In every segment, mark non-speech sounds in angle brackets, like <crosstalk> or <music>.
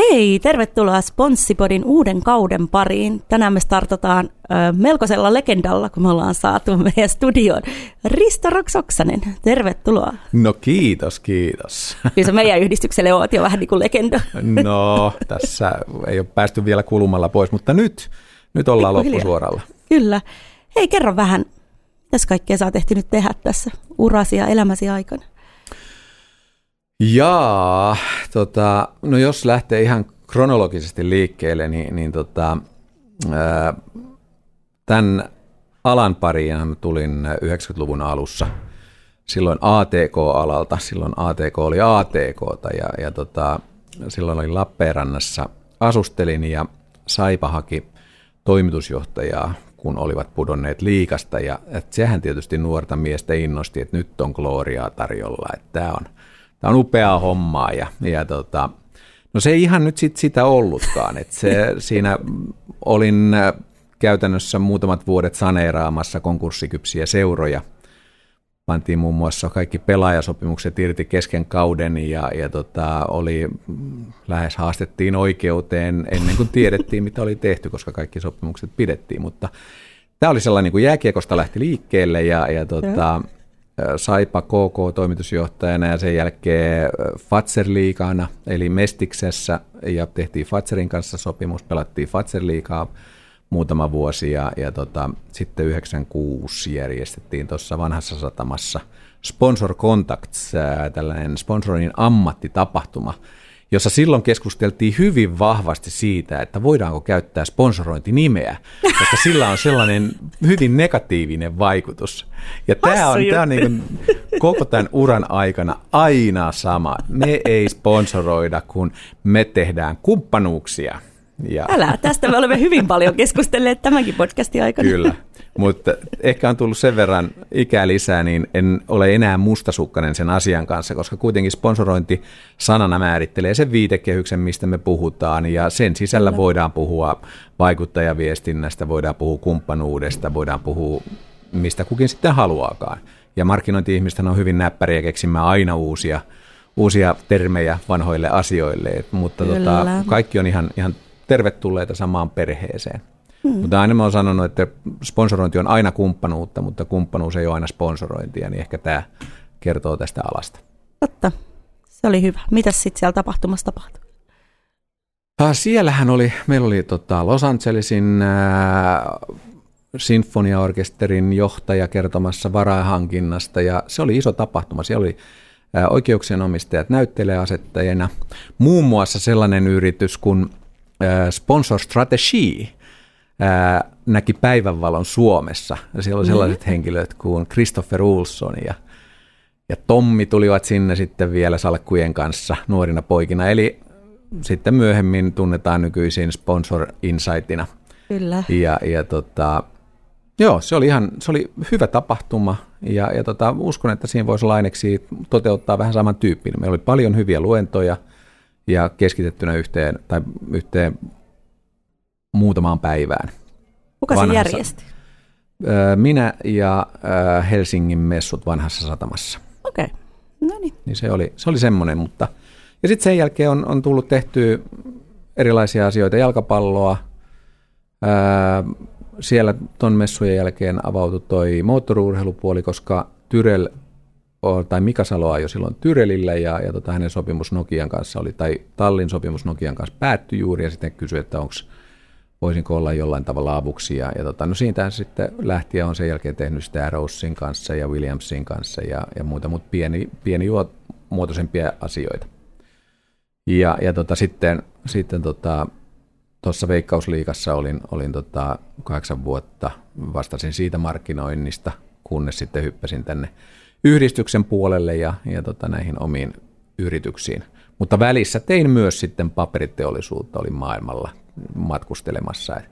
Hei, tervetuloa Sponssipodin uuden kauden pariin. Tänään me startataan ö, melkoisella legendalla, kun me ollaan saatu meidän studioon Risto Roksoksanen. Tervetuloa. No kiitos, kiitos. <laughs> Kyllä meidän yhdistykselle oot jo vähän niin kuin legenda. No, tässä ei ole päästy vielä kulmalla pois, mutta nyt, nyt ollaan loppusuoralla. Kyllä. Hei, kerro vähän, mitä kaikkea sä oot ehtinyt tehdä tässä urasi ja elämäsi aikana? Jaa, tota, no jos lähtee ihan kronologisesti liikkeelle, niin, niin tota, tämän alan pariin tulin 90-luvun alussa. Silloin ATK-alalta, silloin ATK oli ATK, ja, ja tota, silloin oli Lappeenrannassa asustelin ja Saipa haki toimitusjohtajaa, kun olivat pudonneet liikasta. Ja että sehän tietysti nuorta miestä innosti, että nyt on Gloriaa tarjolla, että tämä on, tämä on upeaa hommaa. Ja, ja tota, no se ei ihan nyt sit sitä ollutkaan. Että se, <laughs> siinä olin käytännössä muutamat vuodet saneeraamassa konkurssikypsiä seuroja. Pantiin muun muassa kaikki pelaajasopimukset irti kesken kauden ja, ja tota, oli, lähes haastettiin oikeuteen ennen kuin tiedettiin, mitä oli tehty, koska kaikki sopimukset pidettiin. Mutta tämä oli sellainen, niin kuin jääkiekosta lähti liikkeelle ja, ja tota, Saipa KK toimitusjohtajana ja sen jälkeen Fatser-liigana, eli Mestiksessä, ja tehtiin Fatserin kanssa sopimus, pelattiin Fatser-liigaa muutama vuosi, ja, ja tota, sitten 96 järjestettiin tuossa vanhassa satamassa Sponsor Contacts, tällainen sponsorin ammattitapahtuma, jossa silloin keskusteltiin hyvin vahvasti siitä, että voidaanko käyttää sponsorointinimeä, koska sillä on sellainen hyvin negatiivinen vaikutus. Ja tämä on, tämä on niin kuin koko tämän uran aikana aina sama. Me ei sponsoroida, kun me tehdään kumppanuuksia. Ja... Älä, tästä me olemme hyvin paljon keskustelleet tämänkin podcastin aikana. Kyllä, mutta ehkä on tullut sen verran ikää lisää, niin en ole enää mustasukkainen sen asian kanssa, koska kuitenkin sponsorointi sanana määrittelee sen viitekehyksen, mistä me puhutaan, ja sen sisällä Kyllä. voidaan puhua vaikuttajaviestinnästä, voidaan puhua kumppanuudesta, voidaan puhua mistä kukin sitten haluaakaan. Ja markkinointi-ihmistä on hyvin näppäriä keksimään aina uusia, uusia termejä vanhoille asioille, mutta tota, kaikki on ihan, ihan tervetulleita samaan perheeseen. Hmm. Mutta aina mä oon sanonut, että sponsorointi on aina kumppanuutta, mutta kumppanuus ei ole aina sponsorointia, niin ehkä tämä kertoo tästä alasta. Totta. Se oli hyvä. Mitäs sitten siellä tapahtumassa tapahtui? Ah, siellähän oli, meillä oli tota Los Angelesin äh, sinfoniaorkesterin johtaja kertomassa varainhankinnasta ja se oli iso tapahtuma. Siellä oli äh, oikeuksien omistajat näyttelijäasettajina. Muun muassa sellainen yritys kuin Sponsor Strategy näki päivänvalon Suomessa. Ja siellä oli sellaiset mm-hmm. henkilöt kuin Christopher Ulsson ja, ja Tommi tulivat sinne sitten vielä salkkujen kanssa nuorina poikina. Eli sitten myöhemmin tunnetaan nykyisin Sponsor Insightina. Kyllä. Ja, ja tota, joo, se oli ihan se oli hyvä tapahtuma ja, ja tota, uskon, että siinä voisi laineksi toteuttaa vähän saman tyyppinen. Meillä oli paljon hyviä luentoja – ja keskitettynä yhteen, tai yhteen muutamaan päivään. Kuka se järjesti? Minä ja Helsingin messut vanhassa satamassa. Okei, okay. no niin. niin se oli, se oli semmoinen, mutta... Ja sitten sen jälkeen on, on tullut tehty erilaisia asioita, jalkapalloa, ää, siellä ton messujen jälkeen avautui toi moottoriurheilupuoli, koska Tyrel tai Mika Salo ajoi silloin Tyrelillä ja, ja tota, hänen sopimus Nokian kanssa oli, tai Tallin sopimus Nokian kanssa päättyi juuri ja sitten kysyi, että onko voisinko olla jollain tavalla avuksi. Ja, ja tota, no siitä sitten lähti ja on sen jälkeen tehnyt sitä Rosein kanssa ja Williamsin kanssa ja, ja muita, mutta pieni, pieni muotoisempia asioita. Ja, ja tota, sitten, sitten tota, tuossa Veikkausliikassa olin, olin tota kahdeksan vuotta, vastasin siitä markkinoinnista, kunnes sitten hyppäsin tänne yhdistyksen puolelle ja, ja tota, näihin omiin yrityksiin. Mutta välissä tein myös sitten paperiteollisuutta, olin maailmalla matkustelemassa. Et,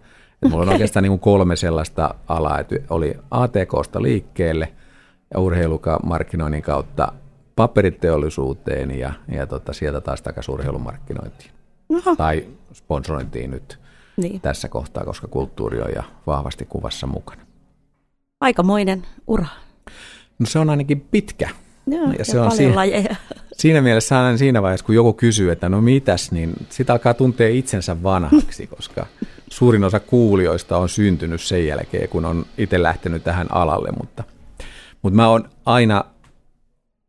et mulla on oikeastaan niin kolme sellaista alaa, että oli ATKsta liikkeelle ja urheilumarkkinoinnin kautta paperiteollisuuteen ja, ja tota, sieltä taas takaisin urheilumarkkinointiin. Oho. Tai sponsorointiin nyt niin. tässä kohtaa, koska kulttuuri on ja vahvasti kuvassa mukana. Aikamoinen ura. No se on ainakin pitkä. Joo, ja, ja se on siihen, <laughs> siinä mielessä aina siinä vaiheessa, kun joku kysyy, että no mitäs, niin sitä alkaa tuntea itsensä vanhaksi, koska suurin osa kuulijoista on syntynyt sen jälkeen, kun on itse lähtenyt tähän alalle, mutta, mutta mä oon aina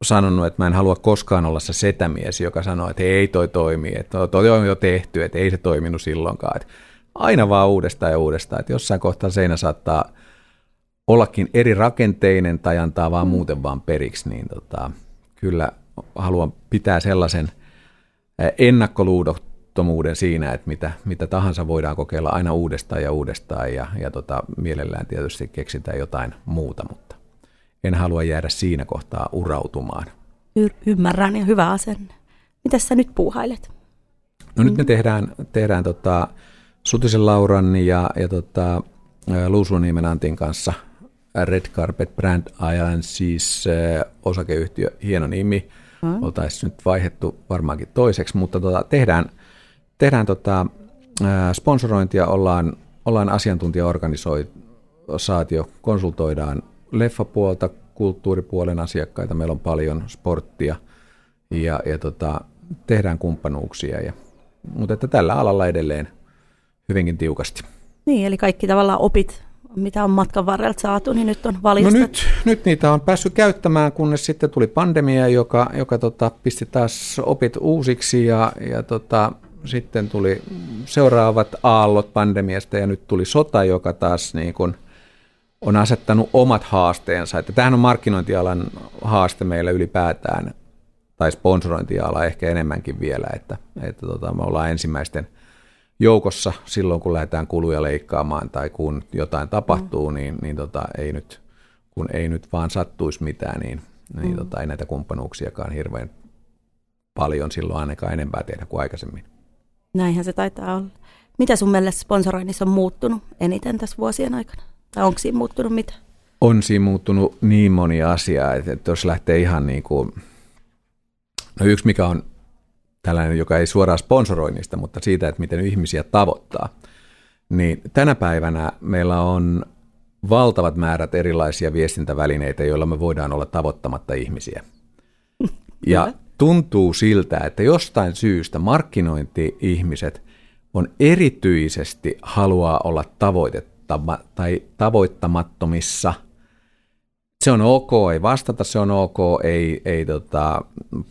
sanonut, että mä en halua koskaan olla se setämies, joka sanoo, että ei toi toimi, että toi on jo tehty, että ei se toiminut silloinkaan. Että aina vaan uudestaan ja uudestaan, että jossain kohtaa seinä saattaa ollakin eri rakenteinen tai antaa vaan muuten vaan periksi, niin tota, kyllä haluan pitää sellaisen ennakkoluudottomuuden siinä, että mitä, mitä tahansa voidaan kokeilla aina uudestaan ja uudestaan ja, ja tota, mielellään tietysti keksitään jotain muuta, mutta en halua jäädä siinä kohtaa urautumaan. Y- ymmärrän ja hyvä asenne. Mitä sä nyt puuhailet? No nyt me tehdään, tehdään tota Sutisen Lauran ja, ja tota, Luusuniemen Antin kanssa Red Carpet Brand Alliance, siis osakeyhtiö, hieno nimi. Mm. Oltaisiin nyt vaihettu varmaankin toiseksi, mutta tota, tehdään, tehdään tota, sponsorointia, ollaan, ollaan asiantuntijaorganisaatio, konsultoidaan leffapuolta, kulttuuripuolen asiakkaita, meillä on paljon sporttia ja, ja tota, tehdään kumppanuuksia, ja, mutta että tällä alalla edelleen hyvinkin tiukasti. Niin, eli kaikki tavallaan opit, mitä on matkan varrelta saatu, niin nyt on valistettu. No nyt, nyt niitä on päässyt käyttämään, kunnes sitten tuli pandemia, joka, joka tota, pisti taas opit uusiksi ja, ja tota, sitten tuli seuraavat aallot pandemiasta ja nyt tuli sota, joka taas niin kuin on asettanut omat haasteensa. Että tämähän on markkinointialan haaste meillä ylipäätään, tai sponsorointiala ehkä enemmänkin vielä, että, että tota, me ollaan ensimmäisten joukossa silloin, kun lähdetään kuluja leikkaamaan tai kun jotain tapahtuu, mm. niin, niin tota, ei nyt, kun ei nyt vaan sattuisi mitään, niin, niin mm. tota, ei näitä kumppanuuksiakaan hirveän paljon silloin ainakaan enempää tehdä kuin aikaisemmin. Näinhän se taitaa olla. Mitä sun mielestä sponsoroinnissa on muuttunut eniten tässä vuosien aikana? Tai onko siinä muuttunut mitä? On siinä muuttunut niin moni asia, että, että jos lähtee ihan niin kuin, no yksi mikä on tällainen, joka ei suoraan sponsoroinnista, mutta siitä, että miten ihmisiä tavoittaa, niin tänä päivänä meillä on valtavat määrät erilaisia viestintävälineitä, joilla me voidaan olla tavoittamatta ihmisiä. <laughs> Ja tuntuu siltä, että jostain syystä markkinointi-ihmiset on erityisesti haluaa olla tavoitettama, tai tavoittamattomissa – se on ok, ei vastata, se on ok, ei, ei tota,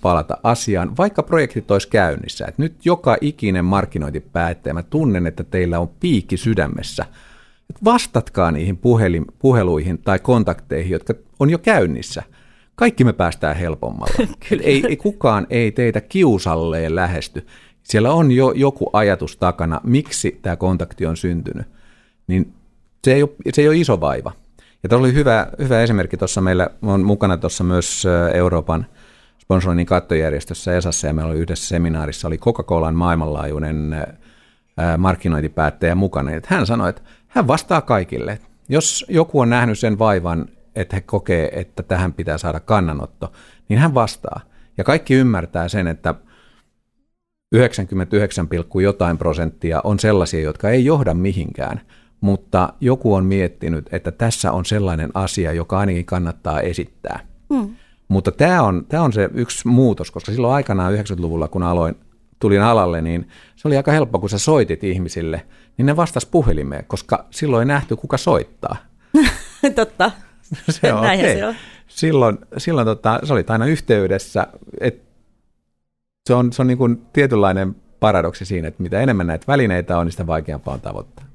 palata asiaan, vaikka projektit olisi käynnissä. Et nyt joka ikinen markkinointipäättäjä, mä tunnen, että teillä on piikki sydämessä. Et vastatkaa niihin puhelin, puheluihin tai kontakteihin, jotka on jo käynnissä. Kaikki me päästään helpommalla. <laughs> ei, ei, kukaan ei teitä kiusalleen lähesty. Siellä on jo joku ajatus takana, miksi tämä kontakti on syntynyt. Niin se ei ole, se ei ole iso vaiva. Ja tuolla oli hyvä, hyvä esimerkki tuossa meillä, on mukana tuossa myös Euroopan sponsoroinnin kattojärjestössä ESassa ja meillä oli yhdessä seminaarissa, oli Coca-Colan maailmanlaajuinen markkinointipäättäjä mukana. Että hän sanoi, että hän vastaa kaikille. Jos joku on nähnyt sen vaivan, että he kokee, että tähän pitää saada kannanotto, niin hän vastaa. Ja kaikki ymmärtää sen, että 99, jotain prosenttia on sellaisia, jotka ei johda mihinkään – mutta joku on miettinyt, että tässä on sellainen asia, joka ainakin kannattaa esittää. Hmm. Mutta tämä on, tämä on se yksi muutos, koska silloin aikanaan 90-luvulla, kun aloin, tulin alalle, niin se oli aika helppo, kun sä soitit ihmisille, niin ne vastas puhelimeen, koska silloin ei nähty, kuka soittaa. <laughs> Totta. <laughs> se on Näinhän okay. se on. Silloin, silloin tota, se oli aina yhteydessä. Et se on, se on niin kuin tietynlainen paradoksi siinä, että mitä enemmän näitä välineitä on, niin sitä vaikeampaa on tavoittaa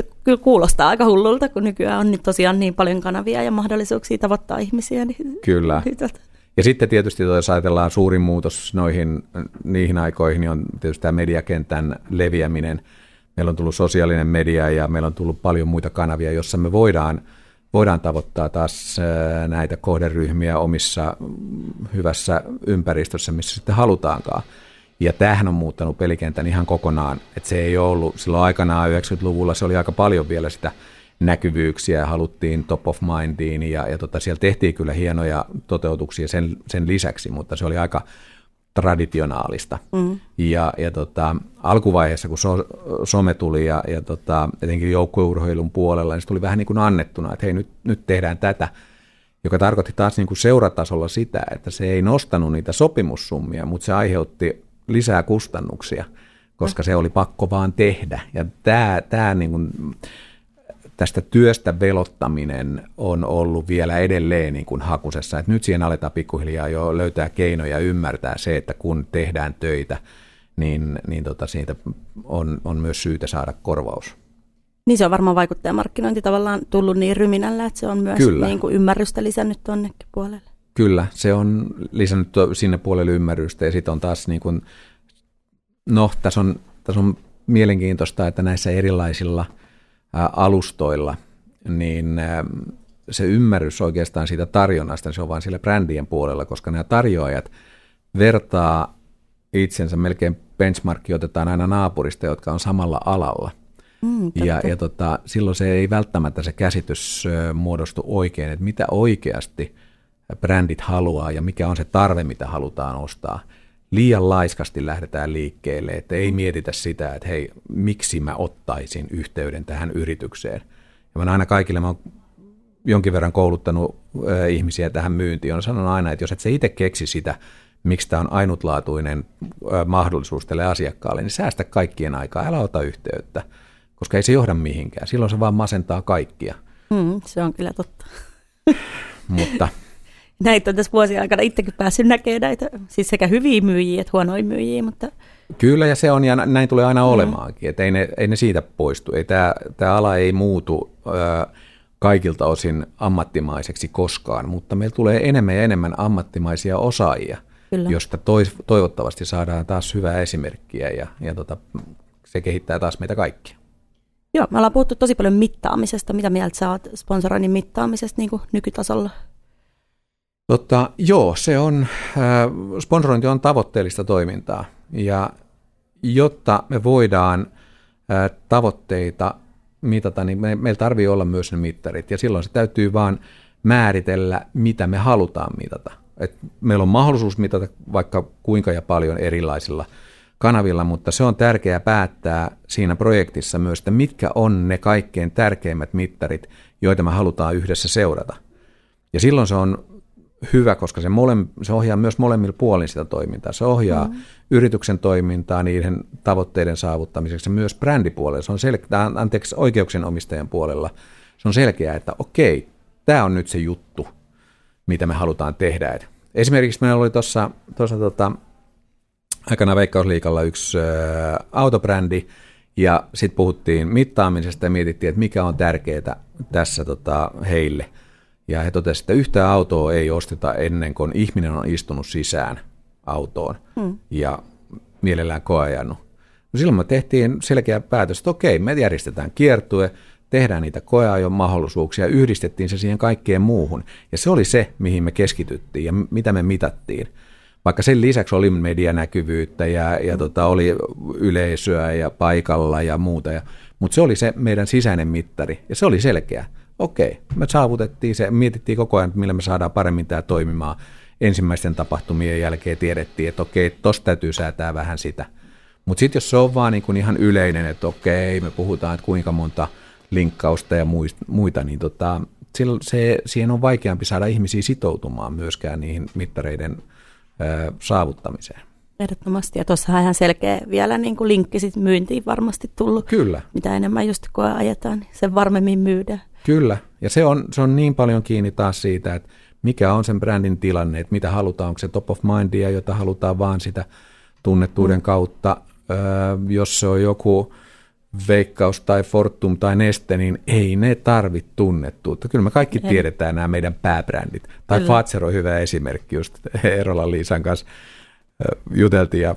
se kyllä kuulostaa aika hullulta, kun nykyään on nyt tosiaan niin paljon kanavia ja mahdollisuuksia tavoittaa ihmisiä. Niin, kyllä. <laughs> Niin, tuota. Ja sitten tietysti, jos ajatellaan suurin muutos noihin, niihin aikoihin, niin on tietysti tämä mediakentän leviäminen. Meillä on tullut sosiaalinen media ja meillä on tullut paljon muita kanavia, joissa me voidaan, voidaan tavoittaa taas näitä kohderyhmiä omissa hyvässä ympäristössä, missä sitten halutaankaan. Ja tämähän on muuttanut pelikentän ihan kokonaan, että se ei ollut silloin aikanaan 90-luvulla, se oli aika paljon vielä sitä näkyvyyksiä ja haluttiin top of mindiin ja, ja tota, siellä tehtiin kyllä hienoja toteutuksia sen, sen lisäksi, mutta se oli aika traditionaalista. Mm. Ja, ja tota, alkuvaiheessa, kun so, some tuli ja, ja tota, etenkin joukkueurheilun puolella, niin se tuli vähän niin kuin annettuna, että hei nyt, nyt tehdään tätä. joka tarkoitti taas niin kuin seuratasolla sitä, että se ei nostanut niitä sopimussummia, mutta se aiheutti lisää kustannuksia, koska se oli pakko vaan tehdä. Ja tämä, tämä niin kuin, tästä työstä velottaminen on ollut vielä edelleen niin kuin hakusessa. Et nyt siihen aletaan pikkuhiljaa jo löytää keinoja ymmärtää se, että kun tehdään töitä, niin, niin tota, siitä on, on myös syytä saada korvaus. Niin se on varmaan vaikuttajamarkkinointi tavallaan tullut niin ryminällä, että se on myös Kyllä. Niin kuin ymmärrystä lisännyt tuonnekin puolelle. Kyllä, se on lisännyt sinne puolelle ymmärrystä ja sitten on taas niin kuin, no tässä on, tässä on mielenkiintoista, että näissä erilaisilla alustoilla, niin se ymmärrys oikeastaan siitä tarjonnasta, se on vain sillä brändien puolella, koska nämä tarjoajat vertaa itsensä melkein benchmarkki otetaan aina naapurista, jotka on samalla alalla – Mm, ja ja tota, silloin se ei välttämättä se käsitys muodostu oikein, että mitä oikeasti brändit haluaa ja mikä on se tarve, mitä halutaan ostaa. Liian laiskasti lähdetään liikkeelle, että ei mietitä sitä, että hei, miksi mä ottaisin yhteyden tähän yritykseen. Ja mä aina kaikille, mä oon jonkin verran kouluttanut ihmisiä tähän myyntiin, on sanonut aina, että jos et sä itse keksi sitä, miksi tämä on ainutlaatuinen mahdollisuus tälle asiakkaalle, niin säästä kaikkien aikaa, älä ota yhteyttä koska ei se johda mihinkään. Silloin se vaan masentaa kaikkia. Mm, se on kyllä totta. Mutta näitä on tässä vuosien aikana itsekin päässyt näkemään näitä, siis sekä hyviä myyjiä että huonoja myyjiä, mutta... Kyllä, ja se on, ja näin tulee aina mm. olemaankin, että ei ne, ei ne siitä poistu. Ei tämä, tämä ala ei muutu ö, kaikilta osin ammattimaiseksi koskaan, mutta meillä tulee enemmän ja enemmän ammattimaisia osaajia, Kyllä. josta toivottavasti saadaan taas hyvää esimerkkiä, ja, ja tota, se kehittää taas meitä kaikkia. Joo, me ollaan puhuttu tosi paljon mittaamisesta. Mitä mieltä sä oot sponsoroinnin mittaamisesta niin kuin nykytasolla? Totta, joo, se on, äh, sponsorointi on tavoitteellista toimintaa ja jotta me voidaan äh, tavoitteita mitata, niin me, meillä tarvii olla myös ne mittarit ja silloin se täytyy vaan määritellä, mitä me halutaan mitata. Et meillä on mahdollisuus mitata vaikka kuinka ja paljon erilaisilla kanavilla, mutta se on tärkeää päättää siinä projektissa myös, että mitkä on ne kaikkein tärkeimmät mittarit, joita me halutaan yhdessä seurata. Ja silloin se on hyvä, koska se, mole, se ohjaa myös molemmilla puolin sitä toimintaa. Se ohjaa mm-hmm. yrityksen toimintaa niiden tavoitteiden saavuttamiseksi ja myös brändipuolella. Se on selkeä, anteeksi, oikeuksien omistajan puolella. Se on selkeää, että okei, tämä on nyt se juttu, mitä me halutaan tehdä. Et esimerkiksi meillä oli tuossa tota, aikana Veikkausliikalla yksi ä, autobrändi, ja sitten puhuttiin mittaamisesta ja mietittiin, että mikä on tärkeää tässä tota, heille. Ja he totesivat, että yhtään autoa ei osteta ennen kuin ihminen on istunut sisään autoon hmm. ja mielellään koeajanut. No silloin me tehtiin selkeä päätös, että okei, me järjestetään kiertue, tehdään niitä koeajon mahdollisuuksia, yhdistettiin se siihen kaikkeen muuhun. Ja se oli se, mihin me keskityttiin ja mitä me mitattiin vaikka sen lisäksi oli medianäkyvyyttä ja, ja tota, oli yleisöä ja paikalla ja muuta, ja, mutta se oli se meidän sisäinen mittari ja se oli selkeä. Okei, me saavutettiin se, mietittiin koko ajan, millä me saadaan paremmin tämä toimimaan. Ensimmäisten tapahtumien jälkeen tiedettiin, että okei, tosta täytyy säätää vähän sitä. Mutta sitten jos se on vaan niin kuin ihan yleinen, että okei, me puhutaan, että kuinka monta linkkausta ja muita, niin tota, se, siihen on vaikeampi saada ihmisiä sitoutumaan myöskään niihin mittareiden saavuttamiseen. Ehdottomasti. Ja tuossa on ihan selkeä vielä niin kuin linkki sit myyntiin varmasti tullut. Kyllä. Mitä enemmän just kun ajetaan, niin sen varmemmin myydään. Kyllä. Ja se on, se on niin paljon kiinni taas siitä, että mikä on sen brändin tilanne, että mitä halutaan, onko se top of mindia, jota halutaan vaan sitä tunnettuuden mm. kautta. Öö, jos se on joku Veikkaus tai Fortum tai Neste, niin ei ne tarvitse tunnettuutta. Kyllä me kaikki ei. tiedetään nämä meidän pääbrändit. Tai Kyllä. Fatser on hyvä esimerkki, just Erolan Liisan kanssa juteltiin ja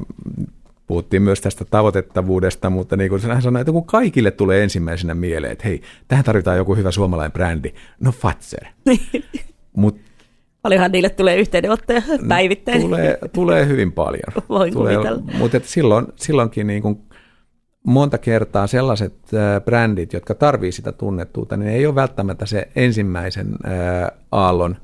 puhuttiin myös tästä tavoitettavuudesta, mutta niin kuin hän sanoi, että kun kaikille tulee ensimmäisenä mieleen, että hei, tähän tarvitaan joku hyvä suomalainen brändi, no Fatser. <laughs> Mut, Paljonhan niille tulee yhteydenottoja päivittäin. Tulee, tulee hyvin paljon. <laughs> Voin tulee, Mutta silloin, silloinkin niin kuin monta kertaa sellaiset brändit, jotka tarvii sitä tunnettuutta, niin ei ole välttämättä se ensimmäisen aallon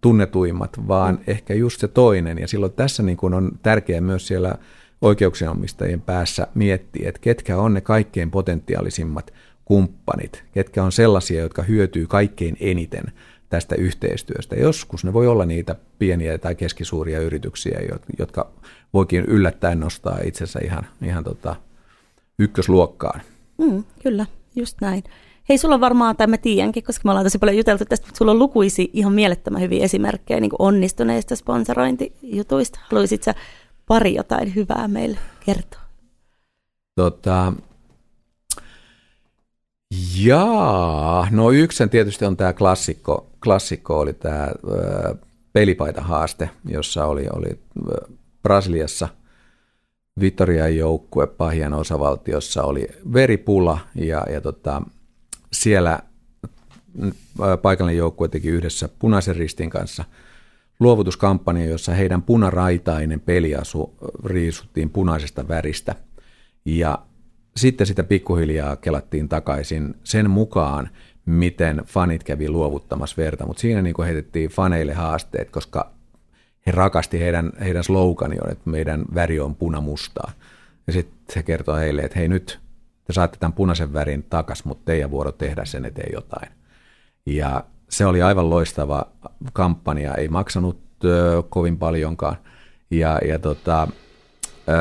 tunnetuimmat, vaan mm. ehkä just se toinen. Ja silloin tässä niin kuin on tärkeää myös siellä oikeuksenomistajien päässä miettiä, että ketkä on ne kaikkein potentiaalisimmat kumppanit, ketkä on sellaisia, jotka hyötyy kaikkein eniten tästä yhteistyöstä. Joskus ne voi olla niitä pieniä tai keskisuuria yrityksiä, jotka voikin yllättäen nostaa itsensä ihan, ihan tota ykkösluokkaan. Mm, kyllä, just näin. Hei, sulla on varmaan, tai mä tiedänkin, koska me ollaan tosi paljon juteltu tästä, mutta sulla on lukuisi ihan mielettömän hyviä esimerkkejä niin onnistuneista sponsorointijutuista. Haluaisit sä pari jotain hyvää meille kertoa? Tota, jaa, no yksi tietysti on tämä klassikko, klassikko oli tämä pelipaita-haaste, jossa oli, oli Brasiliassa Vitorian joukkue Pahian osavaltiossa oli veripula ja, ja tota, siellä paikallinen joukkue teki yhdessä Punaisen ristin kanssa luovutuskampanja, jossa heidän punaraitainen peliasu riisuttiin punaisesta väristä. Ja sitten sitä pikkuhiljaa kelattiin takaisin sen mukaan, miten fanit kävi luovuttamassa verta, mutta siinä niin heitettiin faneille haasteet, koska he rakasti heidän, heidän slogani on, että meidän väri on punamustaa. Ja sitten se kertoo heille, että hei nyt te saatte tämän punaisen värin takas, mutta teidän vuoro tehdä sen eteen jotain. Ja se oli aivan loistava kampanja, ei maksanut ö, kovin paljonkaan. Ja, ja tota,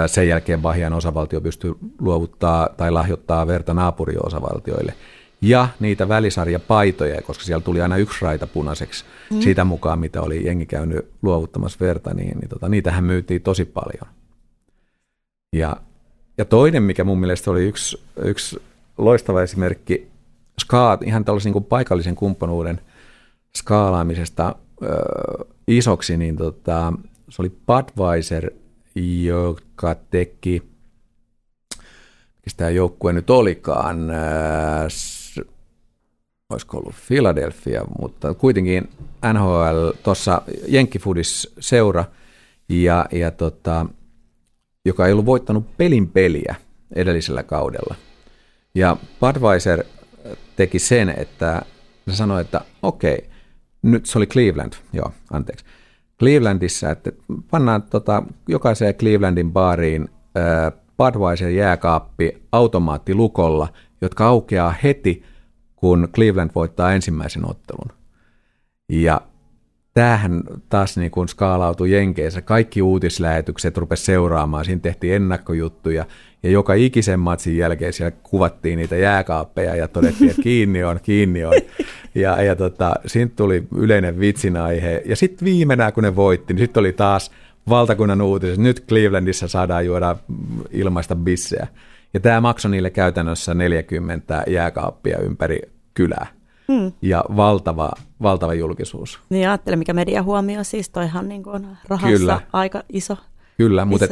sen jälkeen Bahian osavaltio pystyi luovuttaa tai lahjoittaa verta naapuriosavaltioille. Ja niitä välisarjapaitoja, koska siellä tuli aina yksi raita punaiseksi mm. siitä mukaan, mitä oli jengi käynyt luovuttamassa verta, niin, niin tota, niitähän myytiin tosi paljon. Ja ja toinen, mikä mun mielestä oli yksi, yksi loistava esimerkki ska, ihan tällaisen niin paikallisen kumppanuuden skaalaamisesta ö, isoksi, niin tota, se oli Budweiser, joka teki, mikä tämä joukkue nyt olikaan, ö, olisiko ollut Philadelphia, mutta kuitenkin NHL tuossa Jenkkifudis seura, ja, ja tota, joka ei ollut voittanut pelin peliä edellisellä kaudella. Ja Budweiser teki sen, että se sanoi, että okei, nyt se oli Cleveland, joo, anteeksi. Clevelandissa, että pannaan tota, jokaiseen Clevelandin baariin äh, Budweiser jääkaappi automaattilukolla, jotka aukeaa heti, kun Cleveland voittaa ensimmäisen ottelun. Ja tämähän taas niin kuin skaalautui Jenkeissä. Kaikki uutislähetykset rupesi seuraamaan, siinä tehtiin ennakkojuttuja ja joka ikisen matsin jälkeen siellä kuvattiin niitä jääkaappeja ja todettiin, että kiinni on, kiinni on. Ja, ja tota, siitä tuli yleinen vitsin aihe. Ja sitten viimeinen, kun ne voitti, niin sitten oli taas valtakunnan uutiset, nyt Clevelandissa saadaan juoda ilmaista bissejä. Ja tämä maksoi niille käytännössä 40 jääkaappia ympäri kylää hmm. ja valtava, valtava julkisuus. Niin ajattele, mikä media huomio siis, toihan niin kuin rahassa Kyllä. aika iso. Kyllä, iso mutta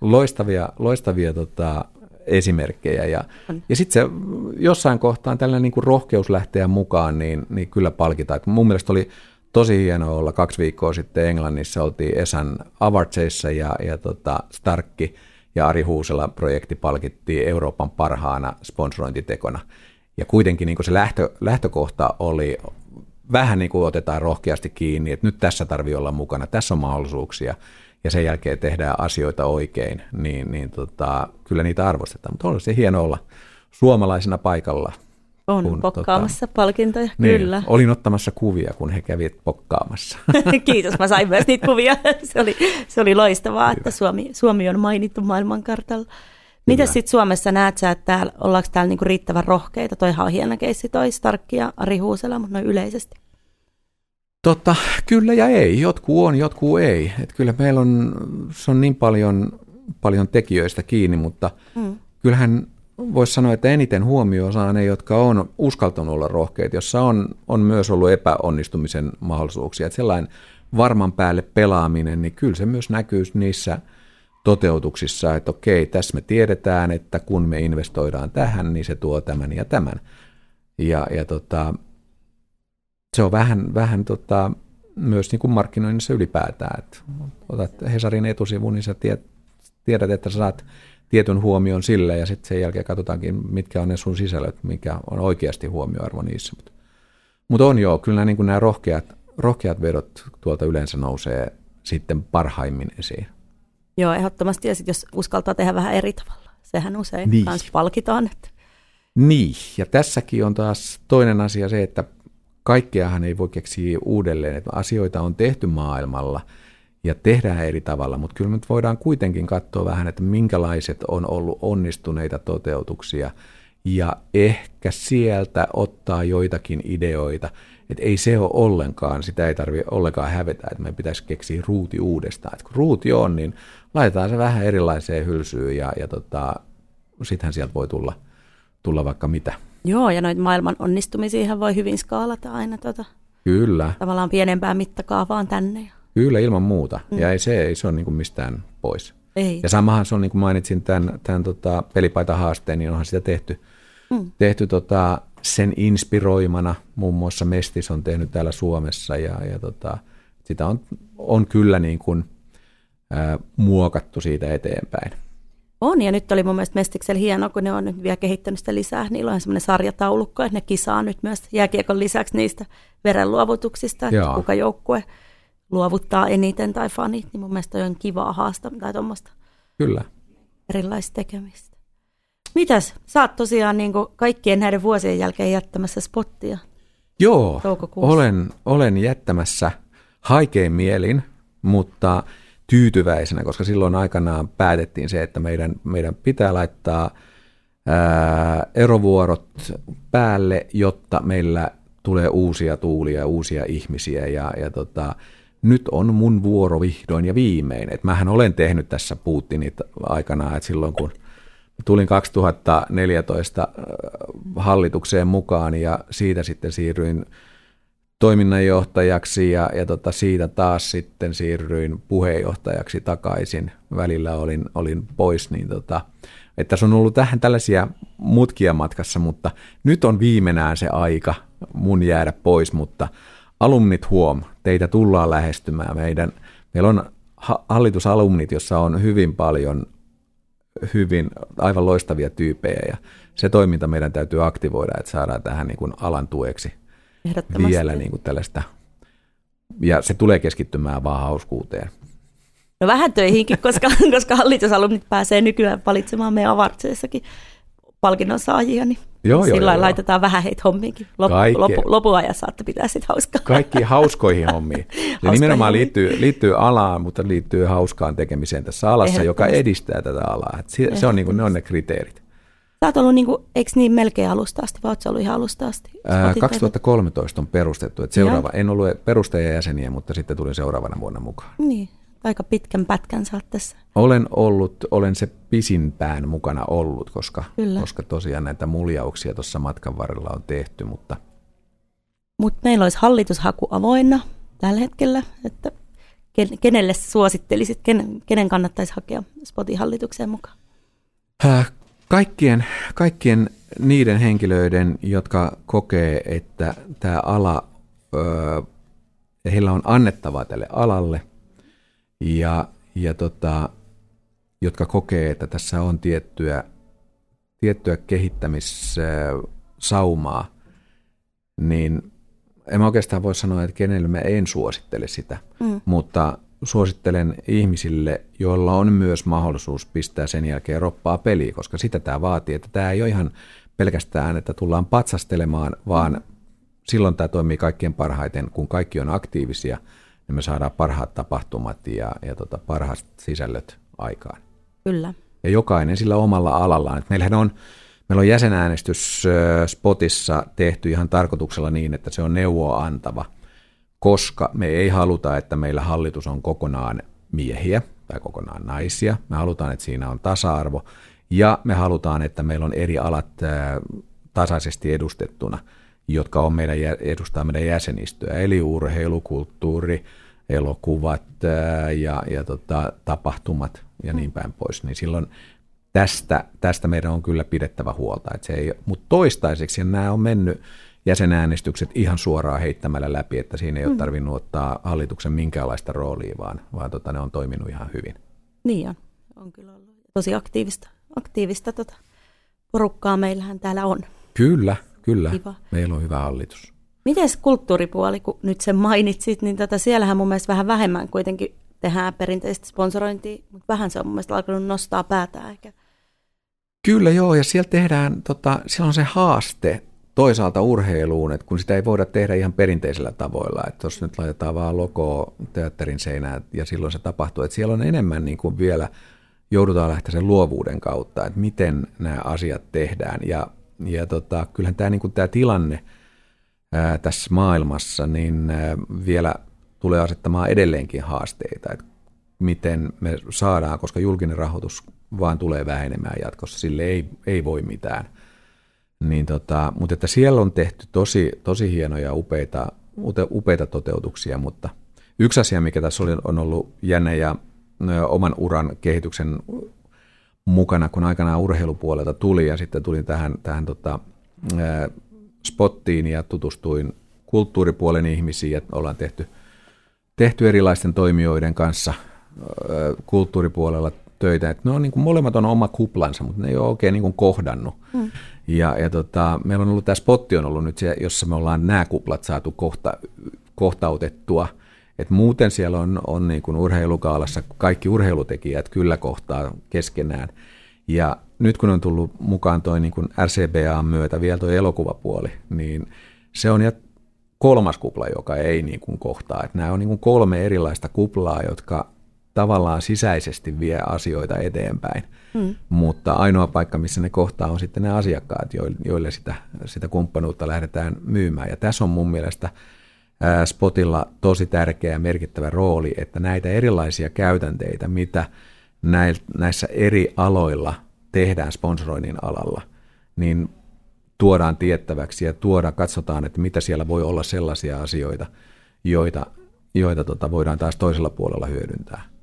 loistavia, loistavia tota, esimerkkejä. Ja, ja sitten se jossain kohtaa tällainen niin kuin rohkeus lähteä mukaan, niin, niin kyllä palkitaan. Mun mielestä oli tosi hienoa olla kaksi viikkoa sitten Englannissa, oltiin Esan Awardsissa ja, ja tota Starkki ja Ari Huusela projekti palkittiin Euroopan parhaana sponsorointitekona. Ja kuitenkin niin kuin se lähtö, lähtökohta oli vähän niin kuin otetaan rohkeasti kiinni, että nyt tässä tarvii olla mukana, tässä on mahdollisuuksia ja sen jälkeen tehdään asioita oikein, niin, niin tota, kyllä niitä arvostetaan. Mutta on se hieno olla suomalaisena paikalla. On kun, pokkaamassa tota, palkintoja, niin, kyllä. Olin ottamassa kuvia, kun he kävivät pokkaamassa. <laughs> Kiitos, mä sain myös niitä kuvia. <laughs> Se oli, se oli loistavaa, Hyvä. että Suomi, Suomi on mainittu maailmankartalla. Miten sitten Suomessa näet sä, että täällä, ollaanko täällä niinku riittävän rohkeita? Toihan on hieno keissi toi Starkki ja Ari Huusela, mutta noin yleisesti. Totta, kyllä ja ei. Jotkut on, jotkut ei. Et kyllä meillä on, se on niin paljon, paljon tekijöistä kiinni, mutta mm. kyllähän voisi sanoa, että eniten huomioon saa ne, jotka on uskaltanut olla rohkeita, jossa on, on myös ollut epäonnistumisen mahdollisuuksia. Et sellainen varman päälle pelaaminen, niin kyllä se myös näkyy niissä – toteutuksissa, että okei, tässä me tiedetään, että kun me investoidaan tähän, niin se tuo tämän ja tämän. Ja, ja tota, se on vähän, vähän tota, myös niin kuin markkinoinnissa ylipäätään. Että otat Hesarin etusivun, niin sä tiedät, että sä saat tietyn huomion sille ja sitten sen jälkeen katsotaankin, mitkä on ne sun sisällöt, mikä on oikeasti huomioarvo niissä. Mutta mut on joo, kyllä niin nämä rohkeat, rohkeat vedot tuolta yleensä nousee sitten parhaimmin esiin. Joo, ehdottomasti. Ja sitten jos uskaltaa tehdä vähän eri tavalla, sehän usein niin. palkitaan. Että. Niin, ja tässäkin on taas toinen asia se, että kaikkeahan ei voi keksiä uudelleen, että asioita on tehty maailmalla ja tehdään eri tavalla, mutta kyllä me voidaan kuitenkin katsoa vähän, että minkälaiset on ollut onnistuneita toteutuksia ja ehkä sieltä ottaa joitakin ideoita, että ei se ole ollenkaan, sitä ei tarvitse ollenkaan hävetä, että me pitäisi keksiä ruuti uudestaan. Että kun ruuti on, niin laitetaan se vähän erilaiseen hylsyyn ja, ja tota, sittenhän sieltä voi tulla, tulla vaikka mitä. Joo, ja noita maailman onnistumisia voi hyvin skaalata aina tota, Kyllä. tavallaan pienempään mittakaavaan tänne. Kyllä, ilman muuta. Mm. Ja ei se, ei se ole niin mistään pois. Ei. Ja samahan se on, niin kuin mainitsin tämän, tämän tota, pelipaita-haasteen, niin onhan sitä tehty, mm. tehty tota, sen inspiroimana. Muun muassa Mestis on tehnyt täällä Suomessa ja, ja tota, sitä on, on kyllä niin kuin, ää, muokattu siitä eteenpäin. On, ja nyt oli mun mielestä Mestiksellä hieno, kun ne on nyt vielä kehittänyt sitä lisää. Niillä on semmoinen sarjataulukko, että ne kisaa nyt myös jääkiekon lisäksi niistä verenluovutuksista, että Joo. kuka joukkue luovuttaa eniten tai fanit, niin mun mielestä on kivaa haastaa tai tuommoista. Kyllä. Erilaista tekemistä. Mitäs? Sä oot tosiaan niin kaikkien näiden vuosien jälkeen jättämässä spottia. Joo, olen, olen jättämässä haikein mielin, mutta tyytyväisenä, koska silloin aikanaan päätettiin se, että meidän, meidän pitää laittaa ää, erovuorot päälle, jotta meillä tulee uusia tuulia, uusia ihmisiä ja, ja tota, nyt on mun vuoro vihdoin ja viimein. Et mähän olen tehnyt tässä Putinit aikanaan, että silloin kun tulin 2014 hallitukseen mukaan ja siitä sitten siirryin toiminnanjohtajaksi ja, ja tota, siitä taas sitten siirryin puheenjohtajaksi takaisin. Välillä olin, olin pois, niin tota, että tässä on ollut tähän tällaisia mutkia matkassa, mutta nyt on viimeinään se aika mun jäädä pois, mutta alumnit huom, teitä tullaan lähestymään. Meidän, meillä on hallitusalumnit, jossa on hyvin paljon hyvin aivan loistavia tyyppejä ja se toiminta meidän täytyy aktivoida, että saadaan tähän niin kuin alan tueksi vielä niin kuin tällaista, ja se tulee keskittymään vaan hauskuuteen. No vähän töihinkin, koska, <laughs> koska hallitusalumnit pääsee nykyään valitsemaan meidän avartseessakin palkinnon saajia, niin joo, sillä joo, joo, laitetaan vähän heitä hommiinkin. Lop, lopu, lopuajassa saatte pitää sitten hauskaa. Kaikki hauskoihin hommiin. <laughs> Ja nimenomaan liittyy, liittyy alaan, mutta liittyy hauskaan tekemiseen tässä alassa, joka edistää tätä alaa. Se, se on niin kuin, ne on ne kriteerit. Sä oot ollut, niin kuin, eikö niin, melkein alusta asti, vai ollut ihan alusta asti? Ää, 2013 on perustettu. Että seuraava, en ollut perustajajäseniä, mutta sitten tulin seuraavana vuonna mukaan. Niin, aika pitkän pätkän sä oot tässä. Olen ollut, olen se pisimpään mukana ollut, koska, koska tosiaan näitä muljauksia tuossa matkan varrella on tehty, mutta... Mutta meillä olisi hallitushaku avoinna tällä hetkellä, että kenelle suosittelisit, kenen, kenen kannattaisi hakea Spotin hallitukseen mukaan? Äh, kaikkien, kaikkien niiden henkilöiden, jotka kokee, että tämä ala, öö, heillä on annettavaa tälle alalle, ja, ja tota, jotka kokee, että tässä on tiettyä, tiettyä kehittämissaumaa, niin en mä oikeastaan voi sanoa, että kenelle mä en suosittele sitä, mm. mutta suosittelen ihmisille, joilla on myös mahdollisuus pistää sen jälkeen roppaa peliin, koska sitä tämä vaatii, että tämä ei ole ihan pelkästään, että tullaan patsastelemaan, vaan silloin tämä toimii kaikkien parhaiten, kun kaikki on aktiivisia, niin me saadaan parhaat tapahtumat ja, ja tota, parhaat sisällöt aikaan. Kyllä. Ja jokainen sillä omalla alallaan. Et meillähän on, meillä on jäsenäänestys Spotissa tehty ihan tarkoituksella niin, että se on neuvoa antava – koska me ei haluta, että meillä hallitus on kokonaan miehiä tai kokonaan naisia. Me halutaan, että siinä on tasa-arvo ja me halutaan, että meillä on eri alat tasaisesti edustettuna, jotka on meidän, edustaa meidän jäsenistöä, eli urheilu, kulttuuri, elokuvat ja, ja tota, tapahtumat ja niin päin pois. Niin silloin tästä, tästä meidän on kyllä pidettävä huolta. Että se ei, mutta toistaiseksi nämä on mennyt jäsenäänestykset ihan suoraan heittämällä läpi, että siinä ei ole mm. tarvinnut ottaa hallituksen minkäänlaista roolia, vaan, vaan tota, ne on toiminut ihan hyvin. Niin on. On kyllä ollut tosi aktiivista, aktiivista tota porukkaa meillähän täällä on. Kyllä, kyllä. Kiva. Meillä on hyvä hallitus. Miten kulttuuripuoli, kun nyt sen mainitsit, niin tota, siellähän mun mielestä vähän vähemmän kuitenkin tehdään perinteistä sponsorointia, mutta vähän se on mun mielestä alkanut nostaa päätä ehkä. Kyllä joo, ja siellä tehdään, tota, siellä on se haaste toisaalta urheiluun, että kun sitä ei voida tehdä ihan perinteisellä tavoilla, että jos nyt laitetaan vaan logo teatterin seinään ja silloin se tapahtuu, että siellä on enemmän niin kuin vielä joudutaan lähteä sen luovuuden kautta, että miten nämä asiat tehdään ja, ja tota, kyllähän tämä, niin kuin tämä tilanne ää, tässä maailmassa niin ää, vielä tulee asettamaan edelleenkin haasteita, että miten me saadaan, koska julkinen rahoitus vaan tulee vähenemään jatkossa, sille ei, ei voi mitään. Niin tota, mutta että siellä on tehty tosi, tosi hienoja, upeita, upeita toteutuksia, mutta yksi asia, mikä tässä oli, on ollut jännä ja oman uran kehityksen mukana, kun aikanaan urheilupuolelta tuli ja sitten tulin tähän, tähän tota, spottiin ja tutustuin kulttuuripuolen ihmisiin ja ollaan tehty, tehty erilaisten toimijoiden kanssa kulttuuripuolella töitä. Et ne on niin kuin, molemmat on oma kuplansa, mutta ne ei ole oikein niin kuin kohdannut. Mm. Ja, ja tota, meillä on ollut tämä spotti on ollut nyt se, jossa me ollaan nämä kuplat saatu kohta, kohtautettua. Et muuten siellä on, on niin kuin urheilukaalassa kaikki urheilutekijät kyllä kohtaa keskenään. Ja nyt kun on tullut mukaan toi niin kuin RCBA myötä vielä tuo elokuvapuoli, niin se on kolmas kupla, joka ei niin kuin kohtaa. Et nämä on niin kuin kolme erilaista kuplaa, jotka tavallaan sisäisesti vie asioita eteenpäin. Mm. Mutta ainoa paikka, missä ne kohtaa, on sitten ne asiakkaat, joille sitä, sitä kumppanuutta lähdetään myymään. Ja tässä on mun mielestä Spotilla tosi tärkeä ja merkittävä rooli, että näitä erilaisia käytänteitä, mitä näissä eri aloilla tehdään sponsoroinnin alalla, niin tuodaan tiettäväksi ja tuodaan, katsotaan, että mitä siellä voi olla sellaisia asioita, joita, joita tota voidaan taas toisella puolella hyödyntää.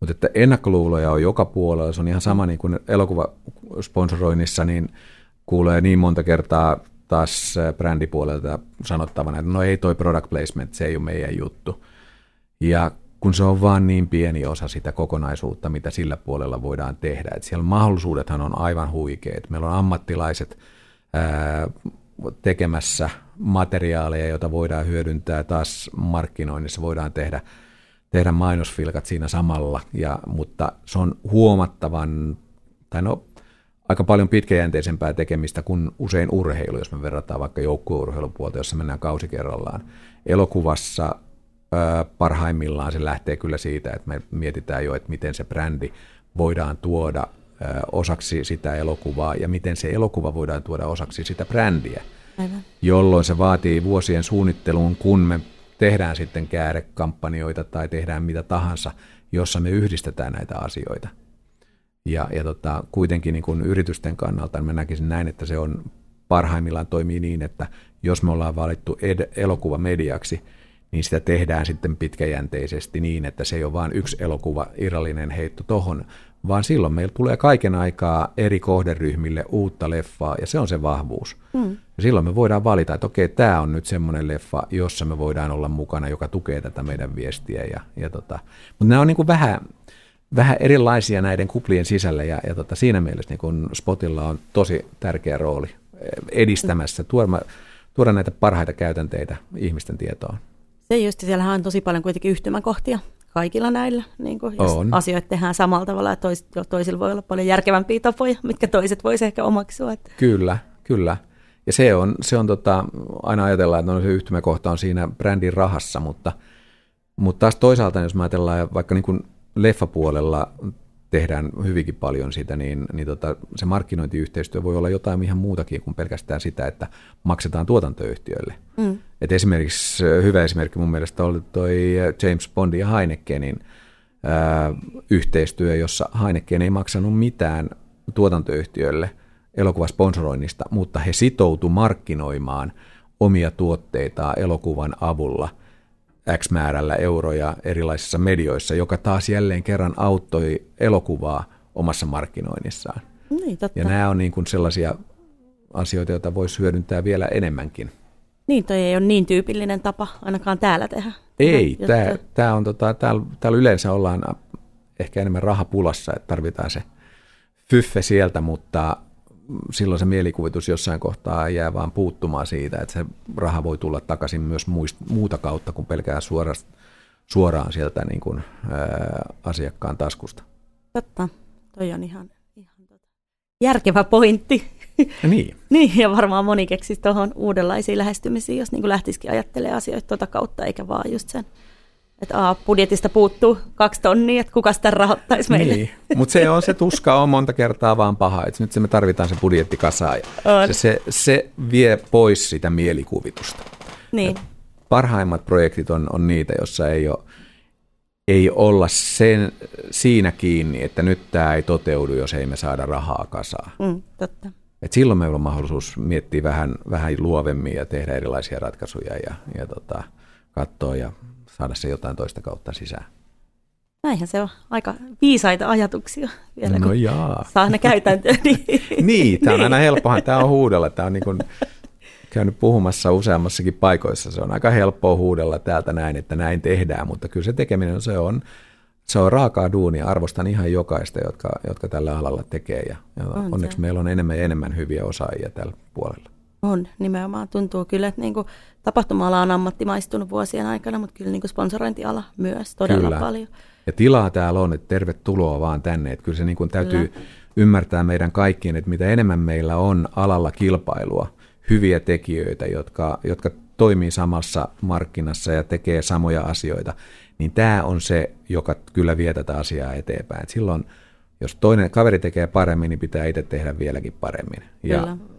Mutta että ennakkoluuloja on joka puolella, se on ihan sama niin kuin elokuvasponsoroinnissa, niin kuulee niin monta kertaa taas brändipuolelta sanottavana, että no ei toi product placement, se ei ole meidän juttu. Ja kun se on vaan niin pieni osa sitä kokonaisuutta, mitä sillä puolella voidaan tehdä. Että siellä mahdollisuudethan on aivan huikeet. Meillä on ammattilaiset ää, tekemässä materiaaleja, joita voidaan hyödyntää taas markkinoinnissa, voidaan tehdä – tehdä mainosfilkat siinä samalla, ja, mutta se on huomattavan, tai no aika paljon pitkäjänteisempää tekemistä kuin usein urheilu, jos me verrataan vaikka joukkueurheilupuolta, jossa mennään kausi kerrallaan. Elokuvassa ö, parhaimmillaan se lähtee kyllä siitä, että me mietitään jo, että miten se brändi voidaan tuoda ö, osaksi sitä elokuvaa ja miten se elokuva voidaan tuoda osaksi sitä brändiä. Aivan. Jolloin se vaatii vuosien suunnitteluun, kun me tehdään sitten käärekampanjoita tai tehdään mitä tahansa, jossa me yhdistetään näitä asioita. Ja, ja tota, kuitenkin niin kuin yritysten kannalta niin mä näkisin näin, että se on parhaimmillaan toimii niin, että jos me ollaan valittu ed- elokuva mediaksi, niin sitä tehdään sitten pitkäjänteisesti niin, että se ei ole vain yksi elokuva irrallinen heitto tohon, vaan silloin meillä tulee kaiken aikaa eri kohderyhmille uutta leffaa, ja se on se vahvuus. Mm. Ja silloin me voidaan valita, että okei, tämä on nyt semmoinen leffa, jossa me voidaan olla mukana, joka tukee tätä meidän viestiä. Ja, ja tota. Mutta nämä on niin kuin vähän, vähän erilaisia näiden kuplien sisällä, ja, ja tota, siinä mielessä niin kun Spotilla on tosi tärkeä rooli edistämässä, tuoda, tuoda näitä parhaita käytänteitä ihmisten tietoon. Se just, siellähän on tosi paljon kuitenkin yhtymäkohtia kaikilla näillä, niin kuin, jos on. asioita tehdään samalla tavalla, että tois, toisilla voi olla paljon järkevämpiä tapoja, mitkä toiset voisi ehkä omaksua. Että. Kyllä, kyllä. Ja se on, se on tota, aina ajatellaan, että no se yhtymäkohta on siinä brändin rahassa, mutta, mutta taas toisaalta, jos mä ajatellaan vaikka niin kuin leffapuolella tehdään hyvinkin paljon sitä, niin, niin tota, se markkinointiyhteistyö voi olla jotain ihan muutakin kuin pelkästään sitä, että maksetaan tuotantoyhtiöille. Mm. Et esimerkiksi hyvä esimerkki mun mielestä oli toi James Bondin ja Heinekenin ää, yhteistyö, jossa Heineken ei maksanut mitään tuotantoyhtiöille elokuvasponsoroinnista, mutta he sitoutu markkinoimaan omia tuotteitaan elokuvan avulla – X määrällä euroja erilaisissa medioissa, joka taas jälleen kerran auttoi elokuvaa omassa markkinoinnissaan. Niin, totta. Ja nämä on niin kuin sellaisia asioita, joita voisi hyödyntää vielä enemmänkin. Niin, toi ei ole niin tyypillinen tapa ainakaan täällä tehdä. Ei, tämä, tämä on, tota, täällä, täällä yleensä ollaan ehkä enemmän rahapulassa, että tarvitaan se fyffe sieltä, mutta silloin se mielikuvitus jossain kohtaa jää vaan puuttumaan siitä, että se raha voi tulla takaisin myös muist, muuta kautta kuin pelkää suoraan, suoraan sieltä niin kuin, ää, asiakkaan taskusta. Totta, toi on ihan, ihan tota, järkevä pointti. niin. <laughs> niin, ja varmaan moni keksisi tuohon uudenlaisiin lähestymisiin, jos niin lähtisikin ajattelemaan asioita tuota kautta, eikä vaan just sen että a, budjetista puuttuu kaksi tonnia, että kuka sitä rahoittaisi meille. Niin, mutta se on se tuska on monta kertaa vaan paha, että nyt se me tarvitaan se budjetti kasaan. Se, se, se vie pois sitä mielikuvitusta. Niin. parhaimmat projektit on, on niitä, jossa ei ole ei olla sen, siinä kiinni, että nyt tämä ei toteudu, jos ei me saada rahaa kasaan. Mm, totta. Et silloin meillä on mahdollisuus miettiä vähän, vähän luovemmin ja tehdä erilaisia ratkaisuja ja, ja tota, katsoa ja saada se jotain toista kautta sisään. Näinhän se on aika viisaita ajatuksia vielä, no jaa. saa ne käytäntöön. <laughs> Niin, niin tämä on aina helppohan. Tämä on huudella. Tämä on niin kuin käynyt puhumassa useammassakin paikoissa. Se on aika helppoa huudella täältä näin, että näin tehdään, mutta kyllä se tekeminen se on, se on raakaa duunia. Arvostan ihan jokaista, jotka, jotka tällä alalla tekee ja, ja on onneksi se. meillä on enemmän ja enemmän hyviä osaajia tällä puolella. On, nimenomaan tuntuu kyllä, että niin kuin tapahtuma-ala on ammattimaistunut vuosien aikana, mutta kyllä niin kuin sponsorointiala myös todella kyllä. paljon. Ja tilaa täällä on, että tervetuloa vaan tänne. Että kyllä se niin kuin täytyy kyllä. ymmärtää meidän kaikkien, että mitä enemmän meillä on alalla kilpailua, hyviä tekijöitä, jotka, jotka toimii samassa markkinassa ja tekee samoja asioita, niin tämä on se, joka kyllä vie tätä asiaa eteenpäin. Et silloin, jos toinen kaveri tekee paremmin, niin pitää itse tehdä vieläkin paremmin. Ja kyllä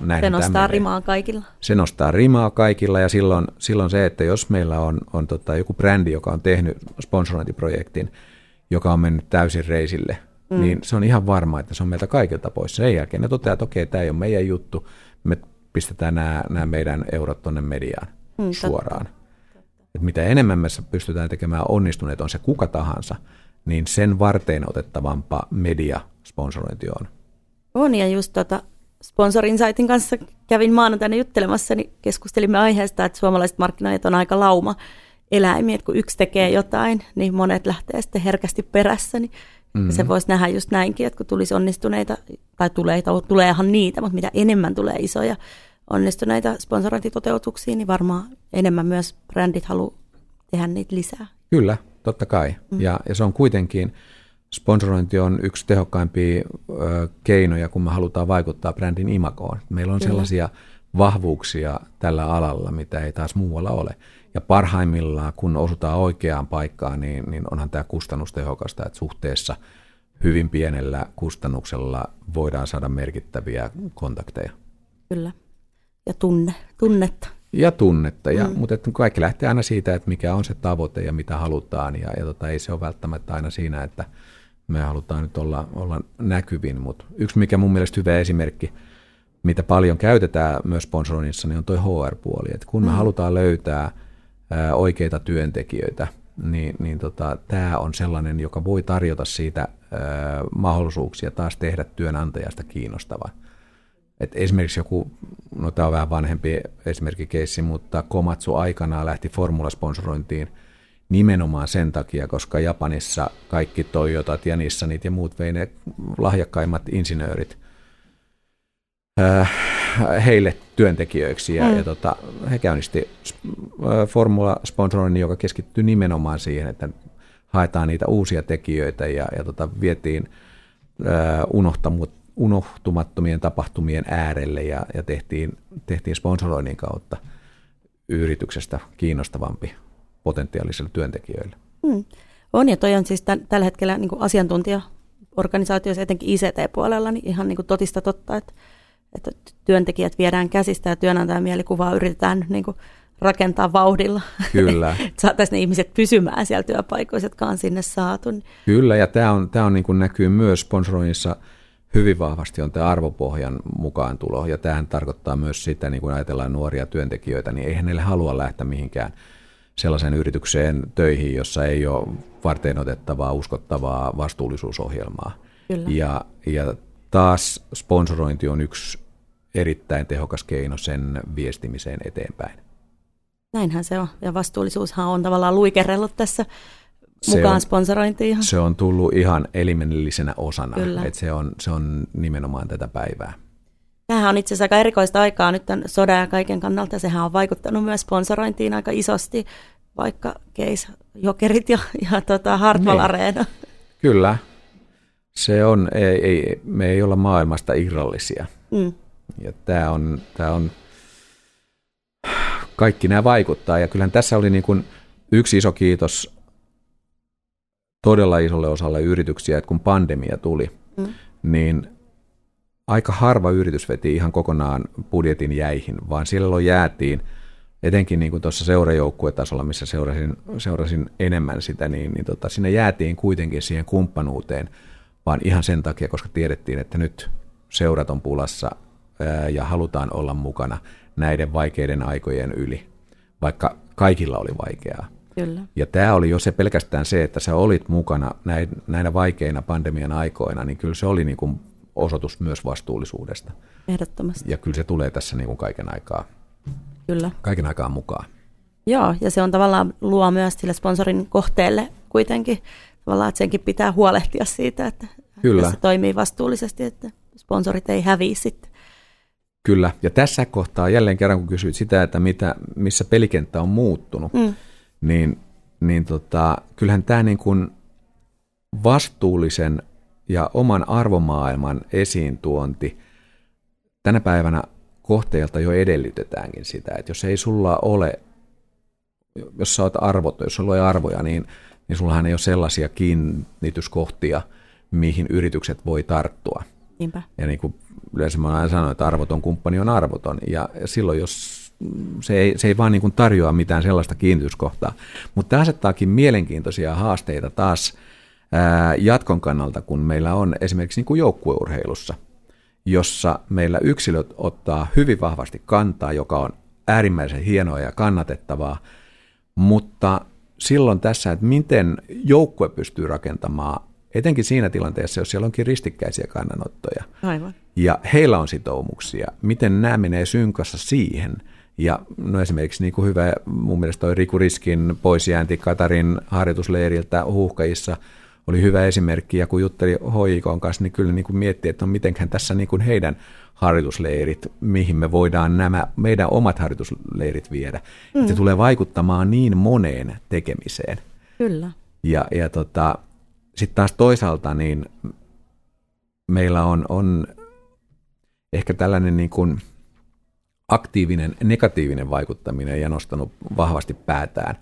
näin se nostaa rimaa kaikilla. Se nostaa rimaa kaikilla ja silloin, silloin se, että jos meillä on, on tota joku brändi, joka on tehnyt sponsorointiprojektin, joka on mennyt täysin reisille, mm. niin se on ihan varma, että se on meiltä kaikilta pois. Sen jälkeen ne toteaa, että okei, tämä ei ole meidän juttu, me pistetään nämä, nämä meidän eurot tuonne mediaan mm, suoraan. Et mitä enemmän me pystytään tekemään onnistuneet, on se kuka tahansa, niin sen varteen otettavampa media sponsorointi on. On, ja just tota, Sponsor Insightin kanssa kävin maanantaina juttelemassa, niin keskustelimme aiheesta, että suomalaiset markkinoijat on aika lauma eläimiä, että kun yksi tekee jotain, niin monet lähtee sitten herkästi perässä, niin mm-hmm. se voisi nähdä just näinkin, että kun tulisi onnistuneita, tai tulee, tuleehan niitä, mutta mitä enemmän tulee isoja onnistuneita sponsorointitoteutuksia, niin varmaan enemmän myös brändit haluaa tehdä niitä lisää. Kyllä, totta kai. Mm. Ja, ja se on kuitenkin, sponsorointi on yksi tehokkaimpia ö, keinoja, kun me halutaan vaikuttaa brändin imagoon. Meillä on sellaisia vahvuuksia tällä alalla, mitä ei taas muualla ole. Ja parhaimmillaan, kun osutaan oikeaan paikkaan, niin, niin onhan tämä kustannustehokasta, että suhteessa hyvin pienellä kustannuksella voidaan saada merkittäviä kontakteja. Kyllä. Ja tunne, tunnetta. Ja tunnetta, ja, mm. mutta että kaikki lähtee aina siitä, että mikä on se tavoite ja mitä halutaan, ja, ja tota, ei se ole välttämättä aina siinä, että me halutaan nyt olla, olla näkyvin, mutta yksi mikä mun mielestä hyvä esimerkki, mitä paljon käytetään myös sponsoroinnissa, niin on tuo HR-puoli. Et kun me mm. halutaan löytää ää, oikeita työntekijöitä, niin, niin tota, tämä on sellainen, joka voi tarjota siitä ää, mahdollisuuksia taas tehdä työnantajasta kiinnostavan. Et esimerkiksi joku, no tämä on vähän vanhempi esimerkkikeissi, mutta Komatsu aikanaan lähti formulasponsorointiin – nimenomaan sen takia, koska Japanissa kaikki Toyotat ja Nissanit ja muut vei ne lahjakkaimmat insinöörit äh, heille työntekijöiksi ja, mm. ja tota, he käynnisti äh, Formula-sponsoroinnin, joka keskittyy nimenomaan siihen, että haetaan niitä uusia tekijöitä ja, ja tota, vietiin äh, unohtumattomien tapahtumien äärelle ja, ja tehtiin, tehtiin sponsoroinnin kautta yrityksestä kiinnostavampi potentiaalisille työntekijöille. Mm. On, ja toi on siis tämän, tällä hetkellä niin kuin asiantuntijaorganisaatioissa, etenkin ICT-puolella, niin ihan niin kuin totista totta, että, että työntekijät viedään käsistä ja työnantajan mielikuvaa yritetään niin kuin rakentaa vauhdilla. Kyllä. <laughs> Saataisiin ne ihmiset pysymään siellä työpaikoissa, jotka on sinne saatu. Kyllä, ja tämä, on, tämä on niin kuin näkyy myös sponsoroinnissa hyvin vahvasti on tämä arvopohjan mukaan tulo, ja tähän tarkoittaa myös sitä, niin kun ajatellaan nuoria työntekijöitä, niin eihän neille halua lähteä mihinkään sellaiseen yritykseen töihin, jossa ei ole varten otettavaa, uskottavaa vastuullisuusohjelmaa. Kyllä. Ja, ja taas sponsorointi on yksi erittäin tehokas keino sen viestimiseen eteenpäin. Näinhän se on. Ja vastuullisuushan on tavallaan luikerellut tässä mukaan on, sponsorointiin. Se on tullut ihan elimellisenä osana. Kyllä. Et se, on, se on nimenomaan tätä päivää. Tämähän on itse asiassa aika erikoista aikaa nyt tämän sodan ja kaiken kannalta. Sehän on vaikuttanut myös sponsorointiin aika isosti, vaikka Keis Jokerit ja, ja tota Hartwall niin. Areena. Kyllä. Se on, ei, ei, me ei olla maailmasta irrallisia. Mm. Ja tämä on, tämä on, kaikki nämä vaikuttaa. Ja kyllähän tässä oli niin kuin yksi iso kiitos todella isolle osalle yrityksiä, että kun pandemia tuli, mm. niin aika harva yritys veti ihan kokonaan budjetin jäihin, vaan silloin jäätiin, etenkin niin kuin tuossa seurajoukkuetasolla, missä seurasin, seurasin enemmän sitä, niin, niin tota, sinne jäätiin kuitenkin siihen kumppanuuteen, vaan ihan sen takia, koska tiedettiin, että nyt seurat on pulassa ää, ja halutaan olla mukana näiden vaikeiden aikojen yli, vaikka kaikilla oli vaikeaa. Kyllä. Ja tämä oli jo se pelkästään se, että sä olit mukana näinä vaikeina pandemian aikoina, niin kyllä se oli niin kuin osoitus myös vastuullisuudesta. Ehdottomasti. Ja kyllä se tulee tässä niin kuin kaiken aikaa, kyllä. kaiken aikaa mukaan. Joo, ja se on tavallaan luo myös sille sponsorin kohteelle kuitenkin, tavallaan, että senkin pitää huolehtia siitä, että kyllä. se toimii vastuullisesti, että sponsorit ei häviä sitten. Kyllä, ja tässä kohtaa jälleen kerran, kun kysyit sitä, että mitä, missä pelikenttä on muuttunut, mm niin, niin tota, kyllähän tämä niin kuin vastuullisen ja oman arvomaailman esiintuonti tänä päivänä kohteelta jo edellytetäänkin sitä, että jos ei sulla ole, jos sä oot arvot, jos sulla ei arvoja, niin, niin sullahan ei ole sellaisia kiinnityskohtia, mihin yritykset voi tarttua. Niinpä. Ja niin kuin yleensä mä aina sanoin, että arvoton kumppani on arvoton. Ja silloin, jos se ei, se ei vaan niin kuin tarjoa mitään sellaista kiinnityskohtaa. Mutta tämä asettaakin mielenkiintoisia haasteita taas ää, jatkon kannalta, kun meillä on esimerkiksi niin kuin joukkueurheilussa, jossa meillä yksilöt ottaa hyvin vahvasti kantaa, joka on äärimmäisen hienoa ja kannatettavaa, mutta silloin tässä, että miten joukkue pystyy rakentamaan, etenkin siinä tilanteessa, jos siellä onkin ristikkäisiä kannanottoja, Aivan. ja heillä on sitoumuksia, miten nämä menee synkassa siihen – ja no esimerkiksi niin kuin hyvä, mun mielestä toi Riku Riskin poisjäänti Katarin harjoitusleiriltä Huuhkajissa oli hyvä esimerkki, ja kun jutteli hoikon kanssa, niin kyllä niin kuin mietti, että no mitenhän tässä niin kuin heidän harjoitusleirit, mihin me voidaan nämä meidän omat harjoitusleirit viedä. Mm. Se tulee vaikuttamaan niin moneen tekemiseen. Kyllä. Ja, ja tota, sitten taas toisaalta niin meillä on, on ehkä tällainen niin kuin – aktiivinen negatiivinen vaikuttaminen ja nostanut vahvasti päätään.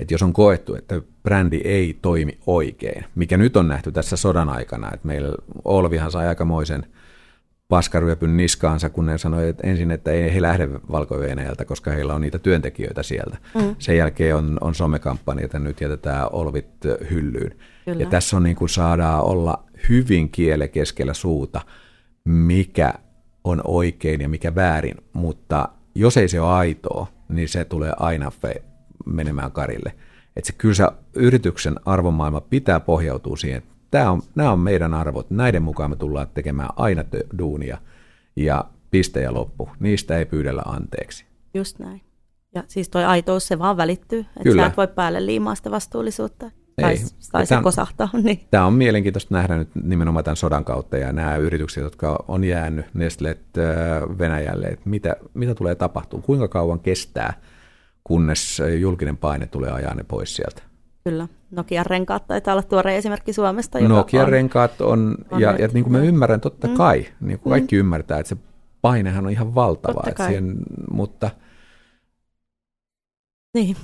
Että jos on koettu, että brändi ei toimi oikein, mikä nyt on nähty tässä sodan aikana, että meillä Olvihan sai aikamoisen paskaryöpyn niskaansa, kun ne sanoi että ensin, että ei he lähde valko koska heillä on niitä työntekijöitä sieltä. Mm. Sen jälkeen on, on somekampanja, että nyt jätetään Olvit hyllyyn. Kyllä. Ja tässä on niin kuin saadaan olla hyvin kiele keskellä suuta, mikä on oikein ja mikä väärin, mutta jos ei se ole aitoa, niin se tulee aina menemään karille. Että se kyllä se yrityksen arvomaailma pitää pohjautua siihen, että tämä on, nämä on meidän arvot, näiden mukaan me tullaan tekemään aina duunia ja piste ja loppu. Niistä ei pyydellä anteeksi. Just näin. Ja siis toi aitous, se vaan välittyy. Että sä et voi päälle liimaa sitä vastuullisuutta. Tai, ei. tai se kosahtaa. <laughs> Niin. Tämä on mielenkiintoista nähdä nyt nimenomaan tämän sodan kautta ja nämä yritykset, jotka on jäänyt Nestlet äh, Venäjälle, että mitä, mitä tulee tapahtumaan, kuinka kauan kestää, kunnes julkinen paine tulee ajaa ne pois sieltä. Kyllä. Nokian renkaat taitaa olla tuore esimerkki Suomesta. Joka Nokian on, renkaat on, on ja, ja niin kuin mä ymmärrän totta mm. kai, niin kuin kaikki mm. ymmärtää, että se painehan on ihan valtava. Että siihen, mutta niin.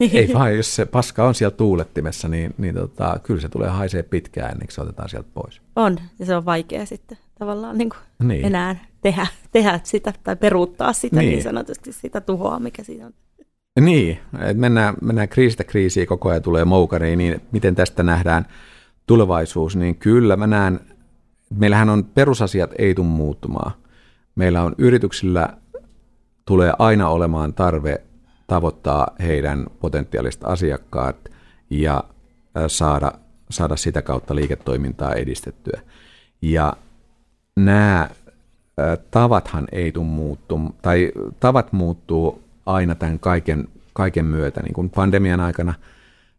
Ei vaan, jos se paska on siellä tuulettimessa, niin, niin tota, kyllä se tulee haisee pitkään ennen kuin se otetaan sieltä pois. On, ja se on vaikea sitten tavallaan niin kuin niin. enää tehdä, tehdä sitä tai peruuttaa sitä niin. niin sanotusti, sitä tuhoa, mikä siinä on. Niin, että mennään, mennään kriisistä kriisiin, koko ajan tulee moukariin, niin miten tästä nähdään tulevaisuus, niin kyllä mä näen, meillähän on perusasiat ei tule muuttumaan. Meillä on yrityksillä tulee aina olemaan tarve tavoittaa heidän potentiaaliset asiakkaat ja saada, saada sitä kautta liiketoimintaa edistettyä. Ja nämä tavathan ei tule muuttu, tai tavat muuttuu aina tämän kaiken, kaiken myötä. Niin kuin pandemian aikana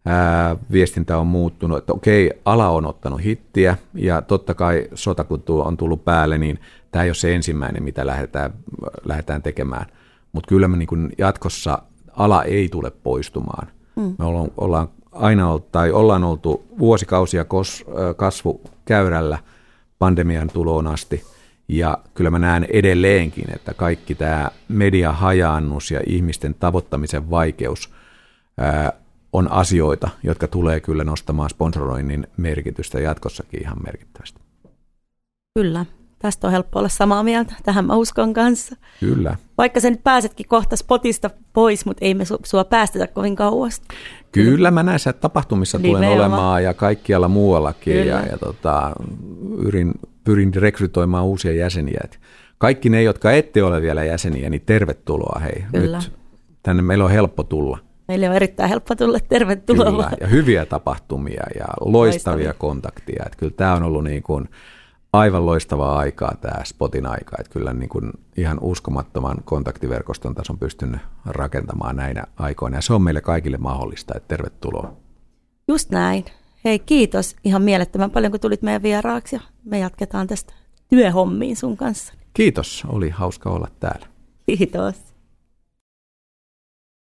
ää, viestintä on muuttunut, että okei, ala on ottanut hittiä, ja totta kai sota kun on tullut päälle, niin tämä ei ole se ensimmäinen, mitä lähdetään, lähdetään tekemään. Mutta kyllä me niin jatkossa ala ei tule poistumaan. Mm. Me ollaan, ollaan aina ollut, tai ollaan oltu vuosikausia kos, kasvu, käyrällä pandemian tuloon asti. Ja kyllä mä näen edelleenkin, että kaikki tämä mediahajaannus ja ihmisten tavoittamisen vaikeus ää, on asioita, jotka tulee kyllä nostamaan sponsoroinnin merkitystä jatkossakin ihan merkittävästi. Kyllä. Tästä on helppo olla samaa mieltä, tähän mä uskon kanssa. Kyllä. Vaikka nyt pääsetkin kohta spotista pois, mutta ei me su- sua päästetä kovin kauas. Kyllä mä näissä tapahtumissa tulen Nimenomaan. olemaan ja kaikkialla muuallakin Kyllä. ja, ja tota, yrin, pyrin rekrytoimaan uusia jäseniä. Et kaikki ne, jotka ette ole vielä jäseniä, niin tervetuloa hei. Kyllä. Nyt tänne meillä on helppo tulla. Meille on erittäin helppo tulla, tervetuloa. Kyllä, ja hyviä tapahtumia ja loistavia, loistavia. kontaktia. Että kyllä tämä on ollut niin kuin, aivan loistavaa aikaa tämä Spotin aika, että kyllä niin kuin ihan uskomattoman kontaktiverkoston tason pystynyt rakentamaan näinä aikoina ja se on meille kaikille mahdollista, että tervetuloa. Just näin. Hei kiitos ihan mielettömän paljon kun tulit meidän vieraaksi ja me jatketaan tästä työhommiin sun kanssa. Kiitos, oli hauska olla täällä. Kiitos.